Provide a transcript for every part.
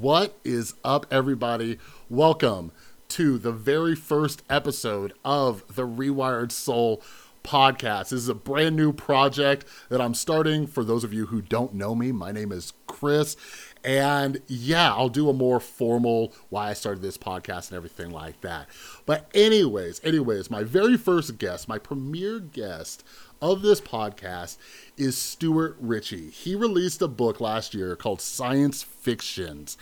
What is up, everybody? Welcome to the very first episode of the Rewired Soul podcast. This is a brand new project that I'm starting. For those of you who don't know me, my name is Chris. And yeah, I'll do a more formal why I started this podcast and everything like that. But, anyways, anyways, my very first guest, my premier guest of this podcast is Stuart Ritchie. He released a book last year called Science Fictions,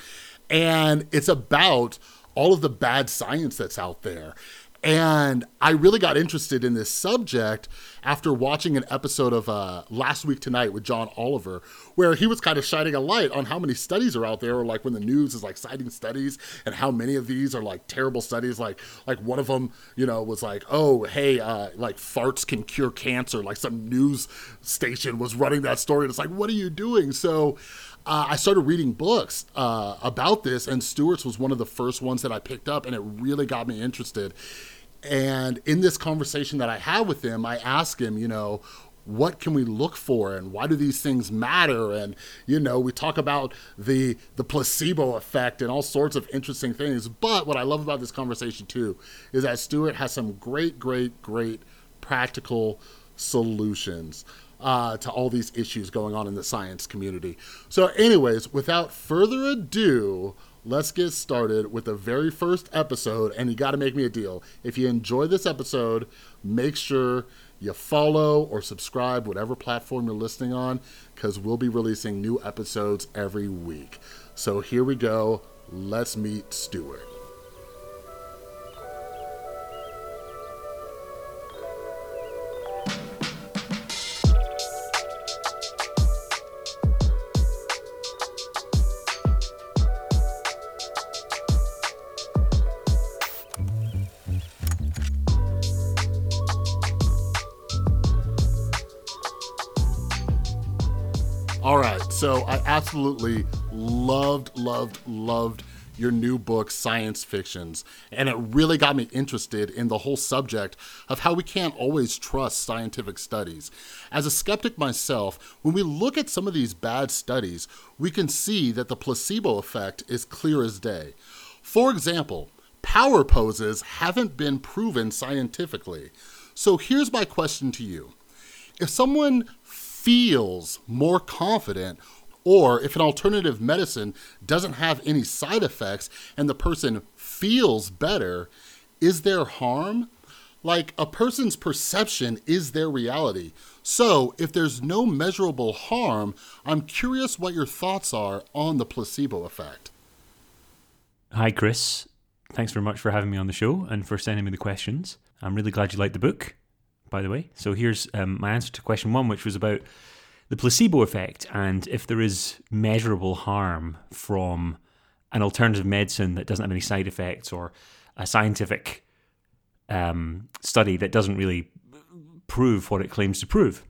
and it's about all of the bad science that's out there. And I really got interested in this subject after watching an episode of uh, Last Week Tonight with John Oliver, where he was kind of shining a light on how many studies are out there, or like when the news is like citing studies and how many of these are like terrible studies. Like, like one of them, you know, was like, oh, hey, uh, like farts can cure cancer. Like some news station was running that story. And it's like, what are you doing? So, uh, I started reading books uh, about this, and Stuart's was one of the first ones that I picked up, and it really got me interested. And in this conversation that I had with him, I asked him, you know, what can we look for and why do these things matter? And you know we talk about the the placebo effect and all sorts of interesting things. But what i love about this conversation too is that stuart has some great great great practical solutions uh, to all these issues going on in the science community. So, anyways, without further ado, let's get started with the very first episode. And you got to make me a deal. If you enjoy this episode, make sure you follow or subscribe, whatever platform you're listening on, because we'll be releasing new episodes every week. So, here we go. Let's meet Stuart. So I absolutely loved, loved, loved your new book, Science Fictions. And it really got me interested in the whole subject of how we can't always trust scientific studies. As a skeptic myself, when we look at some of these bad studies, we can see that the placebo effect is clear as day. For example, power poses haven't been proven scientifically. So here's my question to you. If someone feels more confident, or if an alternative medicine doesn't have any side effects and the person feels better, is there harm? Like a person's perception is their reality. So, if there's no measurable harm, I'm curious what your thoughts are on the placebo effect. Hi, Chris. Thanks very much for having me on the show and for sending me the questions. I'm really glad you liked the book by the way. So here's um, my answer to question one, which was about the placebo effect and if there is measurable harm from an alternative medicine that doesn't have any side effects or a scientific um, study that doesn't really prove what it claims to prove.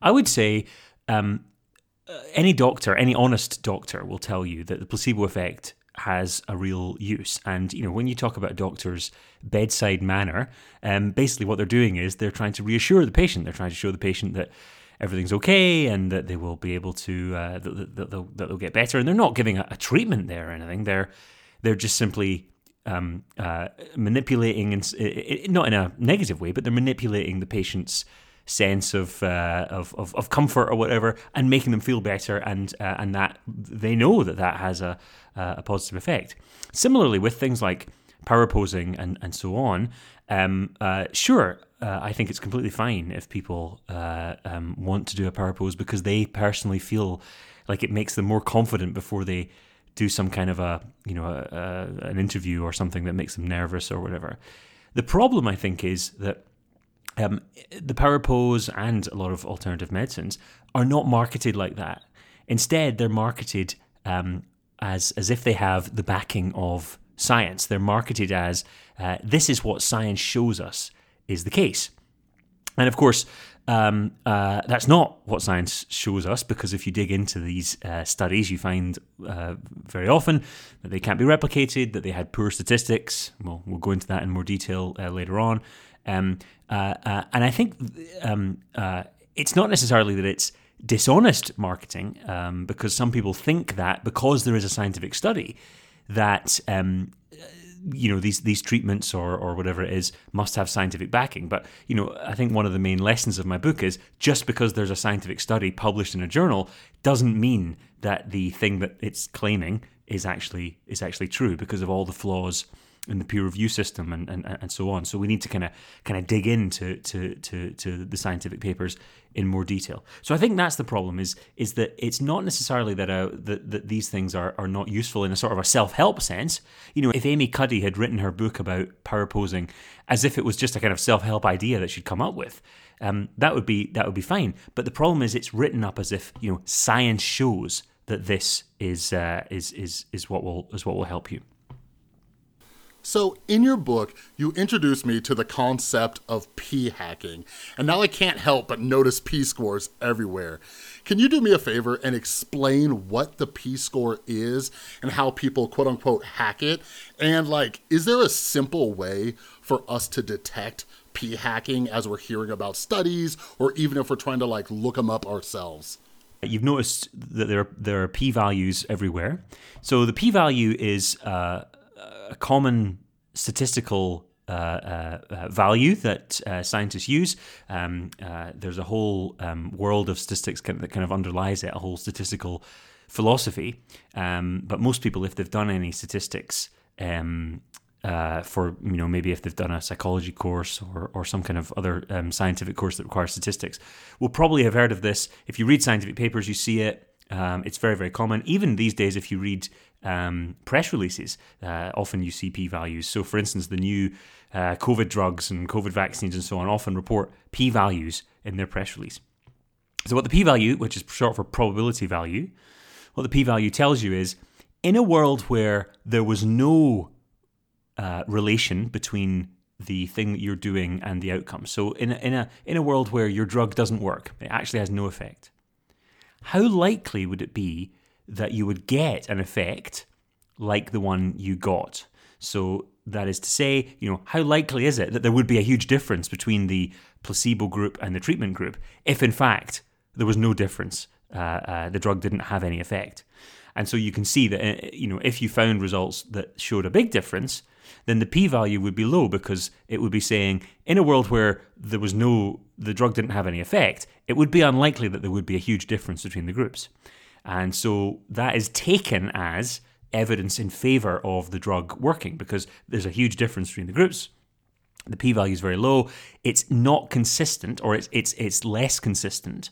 I would say um, any doctor, any honest doctor, will tell you that the placebo effect has a real use. And you know, when you talk about a doctor's bedside manner, um, basically what they're doing is they're trying to reassure the patient. They're trying to show the patient that everything's okay and that they will be able to uh, that, that, they'll, that they'll get better. And they're not giving a, a treatment there or anything. They're they're just simply um, uh, manipulating, and not in a negative way, but they're manipulating the patient's sense of, uh, of, of, of comfort or whatever, and making them feel better, and uh, and that they know that that has a a positive effect. Similarly, with things like power posing and and so on, um, uh, sure, uh, I think it's completely fine if people uh, um, want to do a power pose because they personally feel like it makes them more confident before they do some kind of a you know a, a, an interview or something that makes them nervous or whatever. The problem I think is that um, the power pose and a lot of alternative medicines are not marketed like that. Instead, they're marketed um, as as if they have the backing of science. They're marketed as uh, this is what science shows us is the case, and of course. Um, uh, that's not what science shows us because if you dig into these uh, studies, you find uh, very often that they can't be replicated, that they had poor statistics. Well, we'll go into that in more detail uh, later on. Um, uh, uh, and I think um, uh, it's not necessarily that it's dishonest marketing um, because some people think that because there is a scientific study that um, you know these these treatments or or whatever it is must have scientific backing. But you know, I think one of the main lessons of my book is just because there's a scientific study published in a journal doesn't mean that the thing that it's claiming is actually is actually true because of all the flaws in the peer review system and, and, and so on. So we need to kind of kind of dig into to, to, to the scientific papers in more detail. So I think that's the problem is is that it's not necessarily that uh, that, that these things are, are not useful in a sort of a self help sense. You know, if Amy Cuddy had written her book about power posing as if it was just a kind of self help idea that she'd come up with, um, that would be that would be fine. But the problem is it's written up as if you know science shows that this is uh, is is is what will is what will help you. So, in your book, you introduced me to the concept of p hacking, and now I can't help but notice p scores everywhere. Can you do me a favor and explain what the p score is and how people quote unquote hack it? And, like, is there a simple way for us to detect p hacking as we're hearing about studies or even if we're trying to, like, look them up ourselves? You've noticed that there are, there are p values everywhere. So, the p value is. Uh, a common statistical uh, uh, uh, value that uh, scientists use. Um, uh, there's a whole um, world of statistics that kind of underlies it, a whole statistical philosophy. Um, but most people, if they've done any statistics, um, uh, for you know maybe if they've done a psychology course or, or some kind of other um, scientific course that requires statistics, will probably have heard of this. If you read scientific papers, you see it. Um, it's very, very common. Even these days, if you read um, press releases, uh, often you see p values. So, for instance, the new uh, COVID drugs and COVID vaccines and so on often report p values in their press release. So, what the p value, which is short for probability value, what the p value tells you is in a world where there was no uh, relation between the thing that you're doing and the outcome. So, in a, in a in a world where your drug doesn't work, it actually has no effect how likely would it be that you would get an effect like the one you got? So that is to say, you know, how likely is it that there would be a huge difference between the placebo group and the treatment group if, in fact, there was no difference? Uh, uh, the drug didn't have any effect. And so you can see that, uh, you know, if you found results that showed a big difference, then the p value would be low because it would be saying in a world where there was no the drug didn't have any effect, it would be unlikely that there would be a huge difference between the groups. And so that is taken as evidence in favor of the drug working because there's a huge difference between the groups. The p value is very low. It's not consistent, or it's it's it's less consistent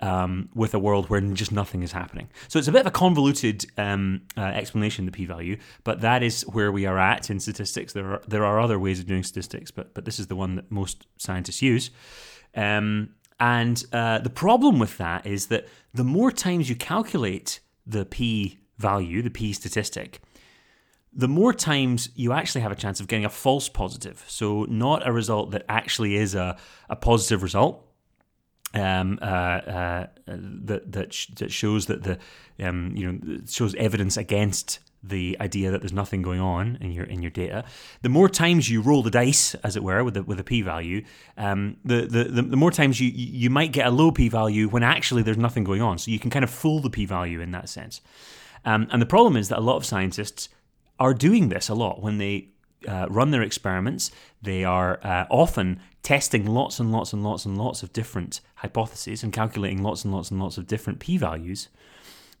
um, with a world where just nothing is happening. So it's a bit of a convoluted um, uh, explanation, the p-value, but that is where we are at in statistics. There are there are other ways of doing statistics, but but this is the one that most scientists use. Um, and uh, the problem with that is that the more times you calculate the p value, the p statistic, the more times you actually have a chance of getting a false positive. So, not a result that actually is a, a positive result, um, uh, uh, that that sh- that shows that the um, you know shows evidence against the idea that there's nothing going on in your in your data. The more times you roll the dice, as it were, with the with a p value, um, the, the, the the more times you you might get a low p value when actually there's nothing going on. So you can kind of fool the p value in that sense. Um, and the problem is that a lot of scientists are doing this a lot when they uh, run their experiments. They are uh, often testing lots and lots and lots and lots of different hypotheses and calculating lots and lots and lots of different p values.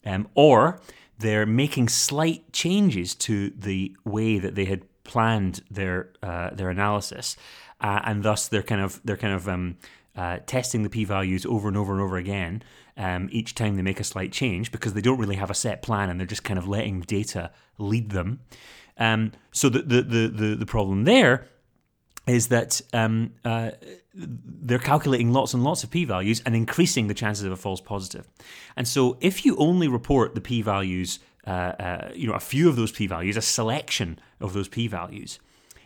Um, or they're making slight changes to the way that they had planned their uh, their analysis, uh, and thus they're kind of they're kind of um, uh, testing the p values over and over and over again um, each time they make a slight change because they don't really have a set plan and they're just kind of letting data lead them. Um, so the, the, the, the, the problem there is that um, uh, they're calculating lots and lots of p values and increasing the chances of a false positive. And so if you only report the p values, uh, uh, you know, a few of those p values, a selection of those p values,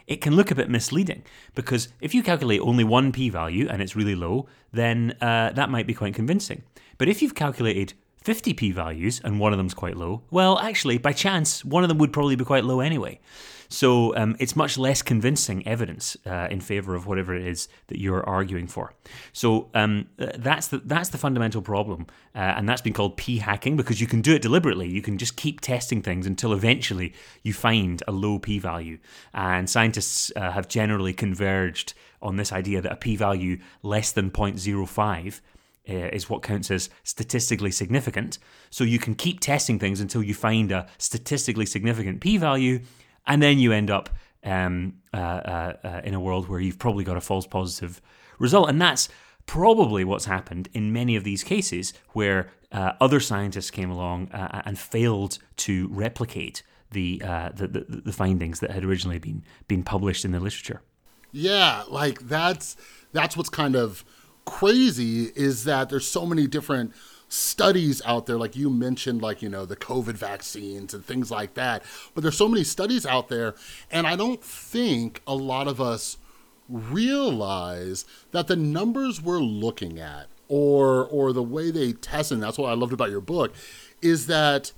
it can look a bit misleading because if you calculate only one p value and it's really low, then uh, that might be quite convincing. But if you've calculated 50 p values and one of them's quite low, well, actually, by chance, one of them would probably be quite low anyway. So um, it's much less convincing evidence uh, in favor of whatever it is that you're arguing for. So um, uh, that's the that's the fundamental problem, uh, and that's been called p hacking because you can do it deliberately. You can just keep testing things until eventually you find a low p value, and scientists uh, have generally converged on this idea that a p value less than 0.05 uh, is what counts as statistically significant. So you can keep testing things until you find a statistically significant p value, and then you end up um, uh, uh, uh, in a world where you've probably got a false positive result. And that's probably what's happened in many of these cases where uh, other scientists came along uh, and failed to replicate the, the, the the findings that had originally been been published in the literature. Yeah, like that's that's what's kind of crazy is that there's so many different studies out there like you mentioned like you know the covid vaccines and things like that but there's so many studies out there and i don't think a lot of us realize that the numbers we're looking at or or the way they test and that's what i loved about your book is that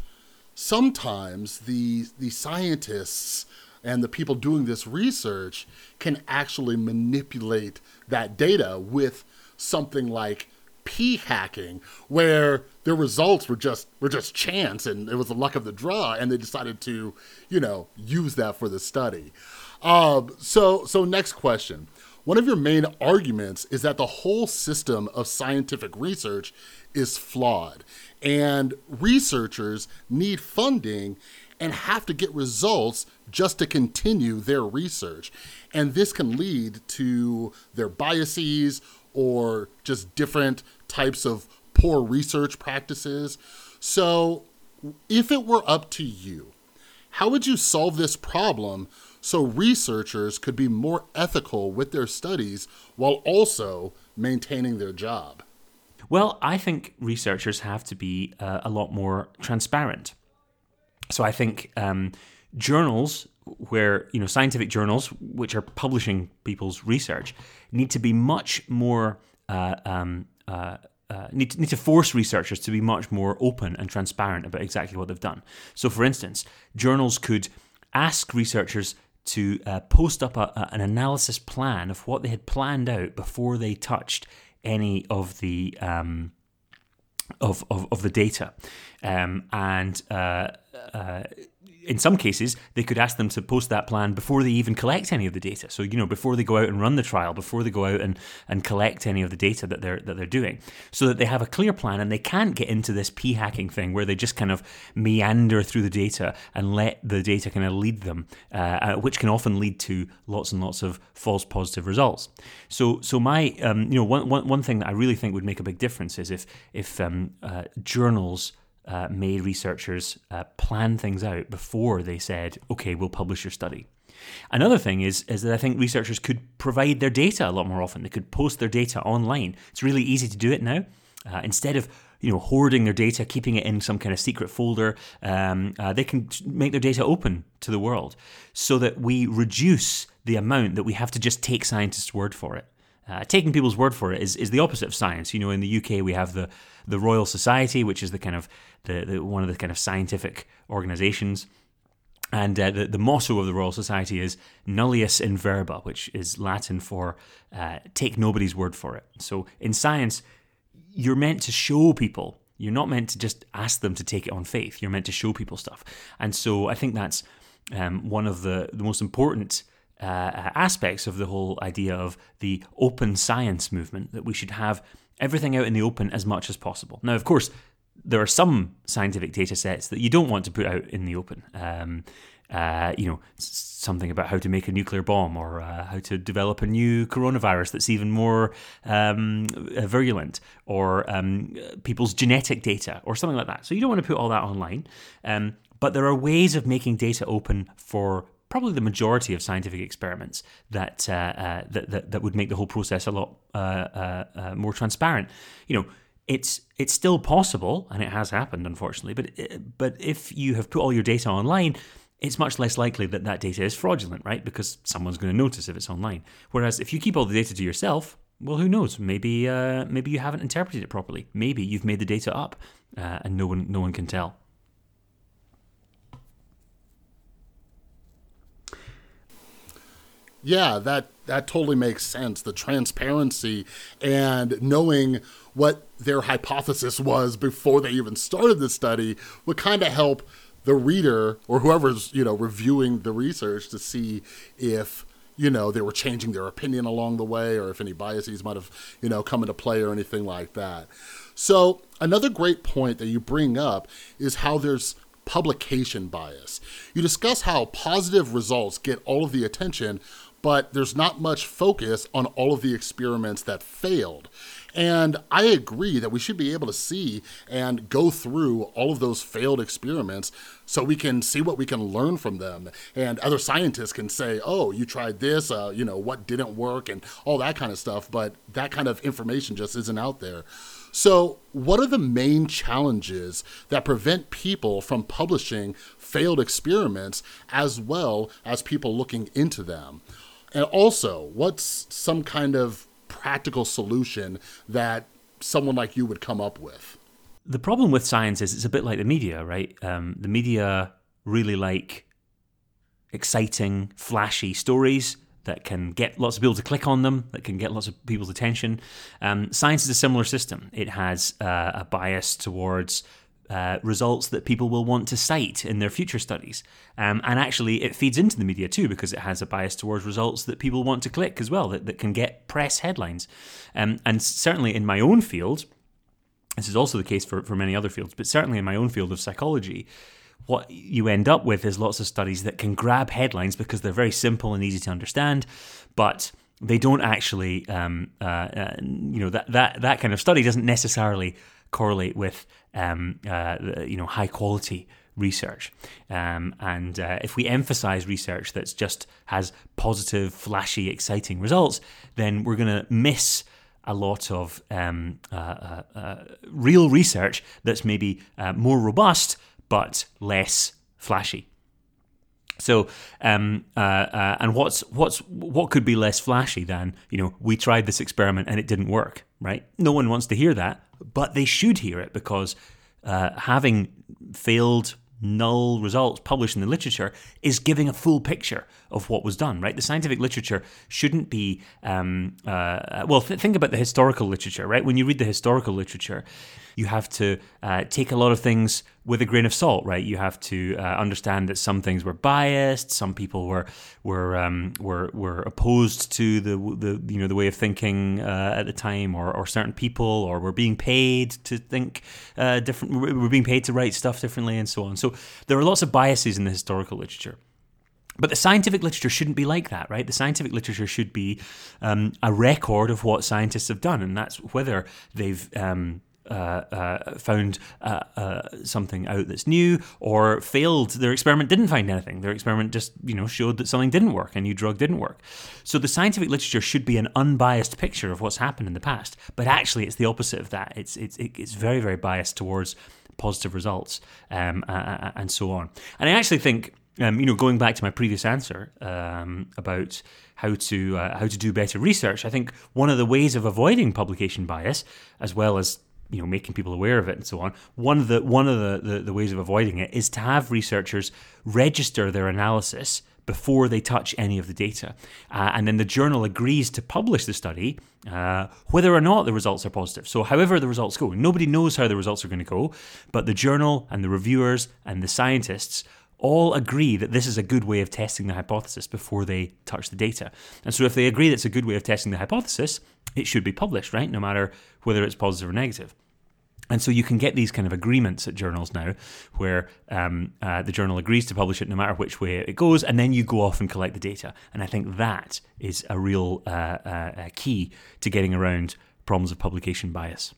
sometimes the the scientists and the people doing this research can actually manipulate that data with something like p hacking where their results were just were just chance and it was the luck of the draw and they decided to you know use that for the study. Um, so so next question. One of your main arguments is that the whole system of scientific research is flawed and researchers need funding and have to get results just to continue their research. And this can lead to their biases or just different types of poor research practices. So, if it were up to you, how would you solve this problem so researchers could be more ethical with their studies while also maintaining their job? Well, I think researchers have to be uh, a lot more transparent. So I think um, journals where you know scientific journals which are publishing people's research need to be much more uh, um, uh, uh, need, to, need to force researchers to be much more open and transparent about exactly what they've done. So, for instance, journals could ask researchers to uh, post up a, a, an analysis plan of what they had planned out before they touched any of the um, of, of, of the data, um, and uh, uh, in some cases, they could ask them to post that plan before they even collect any of the data. So, you know, before they go out and run the trial, before they go out and, and collect any of the data that they're that they're doing, so that they have a clear plan and they can't get into this p hacking thing where they just kind of meander through the data and let the data kind of lead them, uh, uh, which can often lead to lots and lots of false positive results. So, so my, um, you know, one, one, one thing that I really think would make a big difference is if if um, uh, journals uh, made researchers uh, plan things out before they said, okay, we'll publish your study. Another thing is, is that I think researchers could provide their data a lot more often. They could post their data online. It's really easy to do it now. Uh, instead of you know hoarding their data, keeping it in some kind of secret folder, um, uh, they can make their data open to the world, so that we reduce the amount that we have to just take scientists' word for it. Uh, taking people's word for it is, is the opposite of science. You know, in the UK we have the the Royal Society, which is the kind of the, the one of the kind of scientific organisations. And uh, the, the motto of the Royal Society is nullius in verba, which is Latin for uh, take nobody's word for it. So in science, you're meant to show people. You're not meant to just ask them to take it on faith. You're meant to show people stuff. And so I think that's um, one of the, the most important uh, aspects of the whole idea of the open science movement that we should have everything out in the open as much as possible. Now, of course, there are some scientific data sets that you don't want to put out in the open. Um, uh, you know, something about how to make a nuclear bomb or uh, how to develop a new coronavirus that's even more um, virulent, or um, people's genetic data, or something like that. So you don't want to put all that online. Um, but there are ways of making data open for probably the majority of scientific experiments that uh, uh, that, that, that would make the whole process a lot uh, uh, uh, more transparent. You know, it's it's still possible, and it has happened, unfortunately. But but if you have put all your data online, it's much less likely that that data is fraudulent, right? Because someone's going to notice if it's online. Whereas if you keep all the data to yourself, well, who knows? Maybe uh, maybe you haven't interpreted it properly. Maybe you've made the data up, and no one no one can tell. Yeah, that that totally makes sense. The transparency and knowing what their hypothesis was before they even started the study would kind of help the reader or whoever's you know reviewing the research to see if you know they were changing their opinion along the way or if any biases might have you know come into play or anything like that so another great point that you bring up is how there's publication bias you discuss how positive results get all of the attention but there's not much focus on all of the experiments that failed and I agree that we should be able to see and go through all of those failed experiments so we can see what we can learn from them. And other scientists can say, oh, you tried this, uh, you know, what didn't work, and all that kind of stuff. But that kind of information just isn't out there. So, what are the main challenges that prevent people from publishing failed experiments as well as people looking into them? And also, what's some kind of practical solution that someone like you would come up with? The problem with science is it's a bit like the media, right? Um, the media really like exciting, flashy stories that can get lots of people to click on them, that can get lots of people's attention. Um, science is a similar system. It has uh, a bias towards uh, results that people will want to cite in their future studies. Um, and actually, it feeds into the media too because it has a bias towards results that people want to click as well, that, that can get press headlines. Um, and certainly in my own field, this is also the case for, for many other fields, but certainly in my own field of psychology, what you end up with is lots of studies that can grab headlines because they're very simple and easy to understand, but they don't actually, um, uh, uh, you know, that, that, that kind of study doesn't necessarily correlate with um, uh, you know high quality research. Um, and uh, if we emphasize research that's just has positive, flashy, exciting results, then we're going to miss a lot of um, uh, uh, uh real research that's maybe uh, more robust but less flashy. So, um, uh, uh, and what's what's what could be less flashy than you know we tried this experiment and it didn't work, right? No one wants to hear that, but they should hear it because uh, having failed null results published in the literature is giving a full picture of what was done, right? The scientific literature shouldn't be, um, uh, well, th- think about the historical literature, right? When you read the historical literature, you have to uh, take a lot of things with a grain of salt, right? You have to uh, understand that some things were biased, some people were were um, were were opposed to the the you know the way of thinking uh, at the time, or or certain people, or were being paid to think uh, different, were being paid to write stuff differently, and so on. So there are lots of biases in the historical literature. But the scientific literature shouldn't be like that, right? The scientific literature should be um, a record of what scientists have done, and that's whether they've um, uh, uh, found uh, uh, something out that's new or failed. Their experiment didn't find anything. Their experiment just you know showed that something didn't work a new drug didn't work. So the scientific literature should be an unbiased picture of what's happened in the past but actually it's the opposite of that. It's it's it's very very biased towards positive results um, and so on. And i actually think um, you know, going back to my previous answer um, about how to uh, how to do better research, I think one of the ways of avoiding publication bias, as well as you know making people aware of it and so on. One of the one of the, the, the ways of avoiding it is to have researchers register their analysis before they touch any of the data. Uh, and then the journal agrees to publish the study uh, whether or not the results are positive. So, however the results go, nobody knows how the results are going to go, but the journal and the reviewers and the scientists all agree that this is a good way of testing the hypothesis before they touch the data. And so, if they agree that's a good way of testing the hypothesis, it should be published, right? No matter whether it's positive or negative. And so you can get these kind of agreements at journals now where um, uh, the journal agrees to publish it no matter which way it goes, and then you go off and collect the data. And I think that is a real uh, uh, key to getting around problems of publication bias.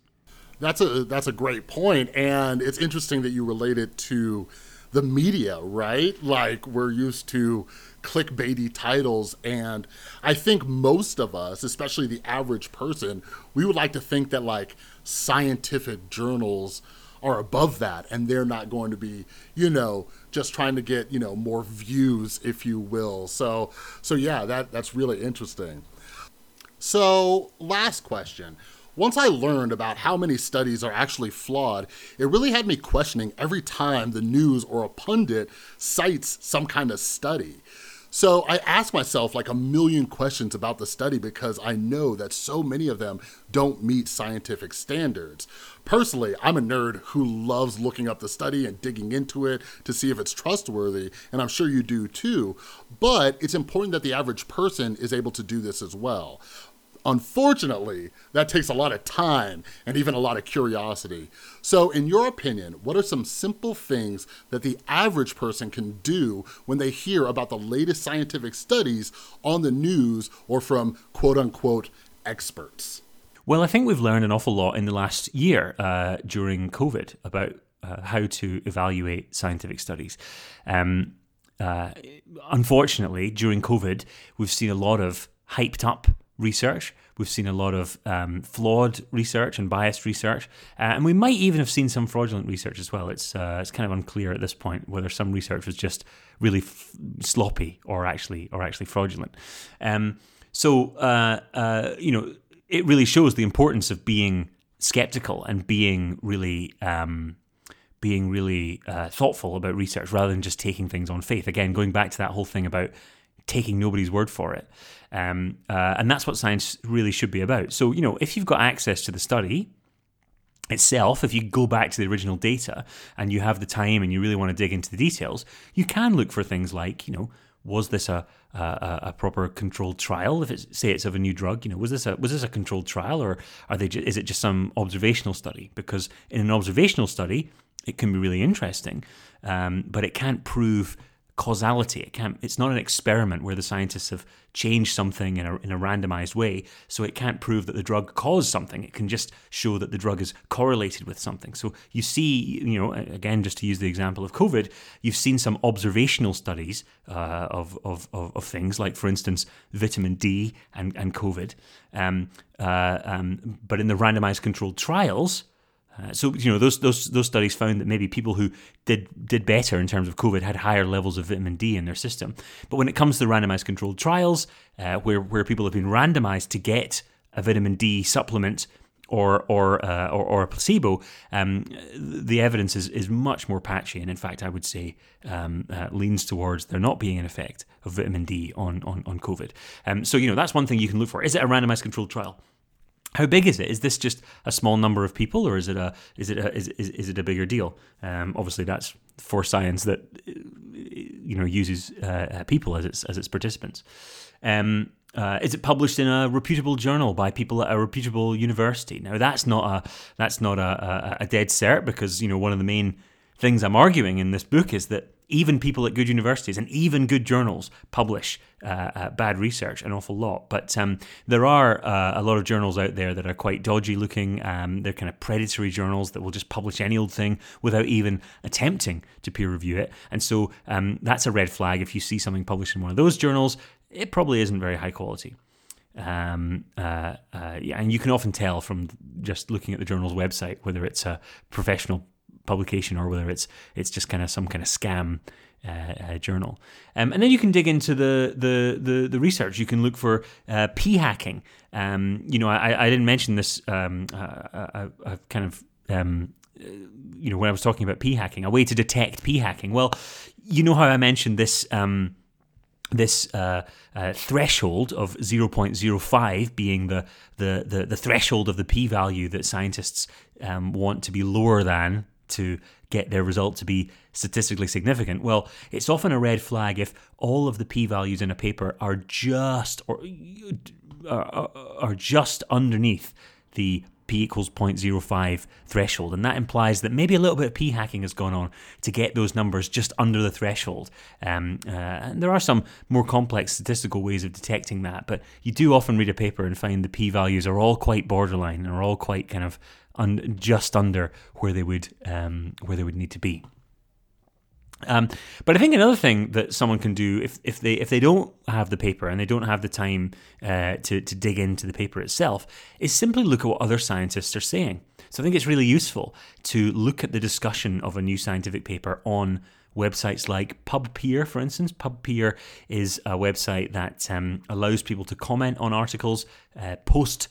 That's a that's a great point, and it's interesting that you relate it to the media, right? Like we're used to clickbaity titles. And I think most of us, especially the average person, we would like to think that like scientific journals are above that and they're not going to be, you know, just trying to get, you know, more views, if you will. So so yeah, that that's really interesting. So last question. Once I learned about how many studies are actually flawed, it really had me questioning every time the news or a pundit cites some kind of study. So I ask myself like a million questions about the study because I know that so many of them don't meet scientific standards. Personally, I'm a nerd who loves looking up the study and digging into it to see if it's trustworthy, and I'm sure you do too. But it's important that the average person is able to do this as well. Unfortunately, that takes a lot of time and even a lot of curiosity. So, in your opinion, what are some simple things that the average person can do when they hear about the latest scientific studies on the news or from quote unquote experts? Well, I think we've learned an awful lot in the last year uh, during COVID about uh, how to evaluate scientific studies. Um, uh, unfortunately, during COVID, we've seen a lot of hyped up research. We've seen a lot of um, flawed research and biased research, uh, and we might even have seen some fraudulent research as well. It's uh, it's kind of unclear at this point whether some research was just really f- sloppy or actually or actually fraudulent. Um, so uh, uh you know, it really shows the importance of being skeptical and being really. Um, being really uh, thoughtful about research rather than just taking things on faith. Again, going back to that whole thing about taking nobody's word for it. Um, uh, and that's what science really should be about. So, you know, if you've got access to the study itself, if you go back to the original data and you have the time and you really want to dig into the details, you can look for things like, you know, was this a, a, a proper controlled trial? If it's say it's of a new drug, you know, was this a was this a controlled trial or are they is it just some observational study? Because in an observational study, it can be really interesting, um, but it can't prove causality. It can't. It's not an experiment where the scientists have changed something in a in a randomized way, so it can't prove that the drug caused something. It can just show that the drug is correlated with something. So you see, you know, again, just to use the example of COVID, you've seen some observational studies uh, of, of, of of things like, for instance, vitamin D and and COVID. Um, uh, um, but in the randomized controlled trials, uh, so you know those those those studies found that maybe people who did did better in terms of COVID had higher levels of vitamin D in their system. But when it comes to randomized controlled trials, uh, where where people have been randomized to get a vitamin D supplement or or uh, or, or, a placebo, um, the evidence is, is much more patchy, and in fact, I would say um, uh, leans towards there not being an effect of vitamin D on on, on COVID. Um, so you know that's one thing you can look for. Is it a randomized controlled trial? How big is it? Is this just a small number of people, or is it a is it a, is, is, is it a bigger deal? Um, obviously, that's for science that you know uses uh, people as its as its participants. Um, uh, is it published in a reputable journal by people at a reputable university? Now, that's not a that's not a, a, a dead cert because you know one of the main things I'm arguing in this book is that even people at good universities and even good journals publish uh, uh, bad research an awful lot. But um, there are uh, a lot of journals out there that are quite dodgy looking. Um, they're kind of predatory journals that will just publish any old thing without even attempting to peer review it. And so um, that's a red flag. If you see something published in one of those journals, it probably isn't very high quality. Um, uh, uh, yeah, and you can often tell from just looking at the journal's website whether it's a professional publication or whether it's it's just kind of some kind of scam uh, uh, journal. Um, and then you can dig into the the the, the research. You can look for uh, p hacking. Um, you know, I, I didn't mention this. Um, uh, I, have kind of um, you know when I was talking about p hacking, a way to detect p hacking. Well, you know how I mentioned this. Um, this uh, uh, threshold of 0.05 being the, the, the, the, threshold of the p value that scientists um, want to be lower than to get their result to be statistically significant? Well, it's often a red flag if all of the p-values in a paper are just or are, are just underneath the p equals 0.05 threshold. And that implies that maybe a little bit of p hacking has gone on to get those numbers just under the threshold. Um, uh, and there are some more complex statistical ways of detecting that, but you do often read a paper and find the p values are all quite borderline and are all quite kind of un- just under where they would um, where they would need to be. Um, but I think another thing that someone can do if, if they if they don't have the paper and they don't have the time uh, to to dig into the paper itself is simply look at what other scientists are saying. So I think it's really useful to look at the discussion of a new scientific paper on websites like PubPeer, for instance. PubPeer is a website that um, allows people to comment on articles, uh, post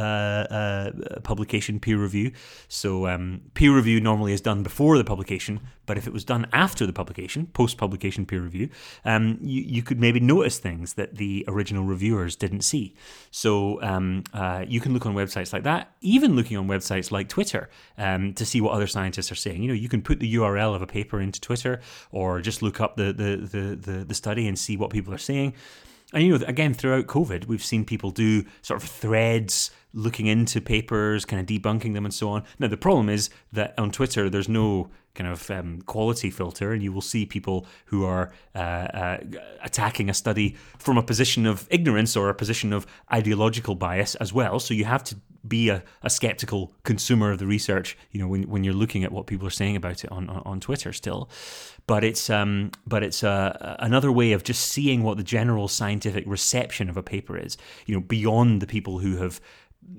uh, uh, publication peer review. So um, peer review normally is done before the publication, but if it was done after the publication, post publication peer review, um, you, you could maybe notice things that the original reviewers didn't see. So um, uh, you can look on websites like that, even looking on websites like Twitter um, to see what other scientists are saying. You know, you can put the URL of a paper into Twitter or just look up the, the, the, the, the study and see what people are saying. And you know, again, throughout COVID, we've seen people do sort of threads looking into papers, kind of debunking them, and so on. Now, the problem is that on Twitter, there's no kind of um, quality filter, and you will see people who are uh, uh, attacking a study from a position of ignorance or a position of ideological bias as well. So you have to be a, a skeptical consumer of the research, you know, when, when you're looking at what people are saying about it on, on, on Twitter still. But it's um, but it's uh, another way of just seeing what the general scientific reception of a paper is, you know, beyond the people who have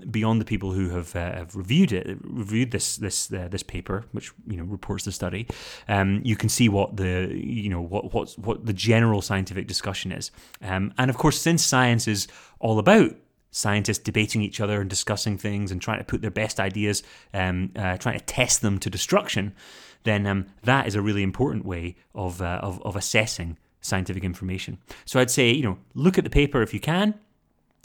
beyond the people who have, uh, have reviewed it, reviewed this this uh, this paper, which you know reports the study, um, you can see what the you know what what what the general scientific discussion is, um, and of course, since science is all about scientists debating each other and discussing things and trying to put their best ideas, um, uh, trying to test them to destruction, then um, that is a really important way of, uh, of of assessing scientific information. So I'd say you know look at the paper if you can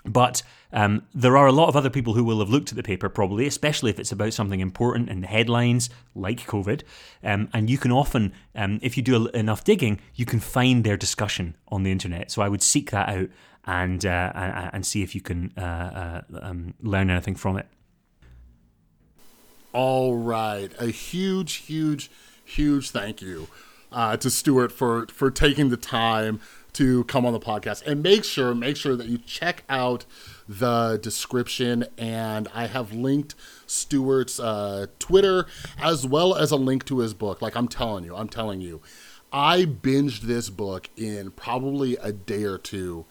but um, there are a lot of other people who will have looked at the paper, probably, especially if it's about something important in the headlines, like COVID. Um, and you can often, um, if you do enough digging, you can find their discussion on the internet. So I would seek that out and uh, and see if you can uh, uh, um, learn anything from it. All right, a huge, huge, huge thank you uh, to Stuart for for taking the time to come on the podcast. And make sure make sure that you check out the description. And i have linked stuart's uh, twitter as well as a link to his book. Like i'm telling you i'm telling you. I binged this book in probably a day or two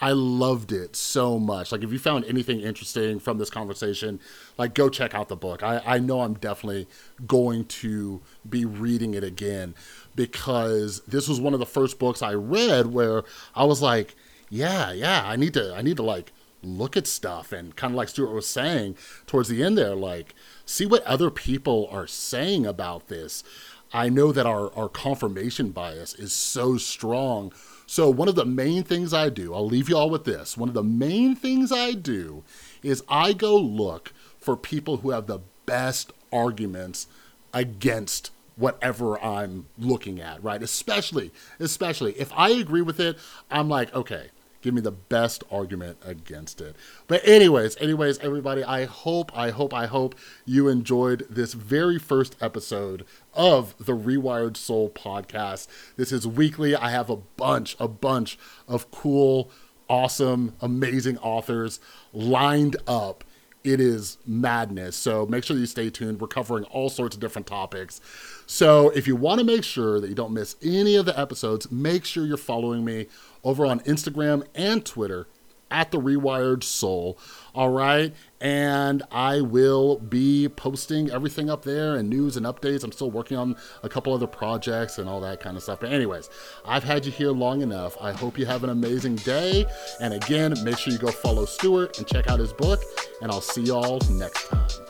I loved it so much. Like, if you found anything interesting from this conversation, like, go check out the book. I, I know I'm definitely going to be reading it again because this was one of the first books I read where I was like, yeah, yeah, I need to, I need to like look at stuff and kind of like Stuart was saying towards the end there, like, see what other people are saying about this. I know that our, our confirmation bias is so strong so, one of the main things I do, I'll leave you all with this. One of the main things I do is I go look for people who have the best arguments against whatever I'm looking at, right? Especially, especially if I agree with it, I'm like, okay, give me the best argument against it. But anyways, anyways, everybody, I hope, I hope, I hope you enjoyed this very first episode of the Rewired Soul podcast. This is weekly. I have a bunch, a bunch of cool, awesome, amazing authors lined up it is madness. So make sure you stay tuned. We're covering all sorts of different topics. So if you want to make sure that you don't miss any of the episodes, make sure you're following me over on Instagram and Twitter at the Rewired Soul. All right. And I will be posting everything up there and news and updates. I'm still working on a couple other projects and all that kind of stuff. But, anyways, I've had you here long enough. I hope you have an amazing day. And again, make sure you go follow Stuart and check out his book. And I'll see y'all next time.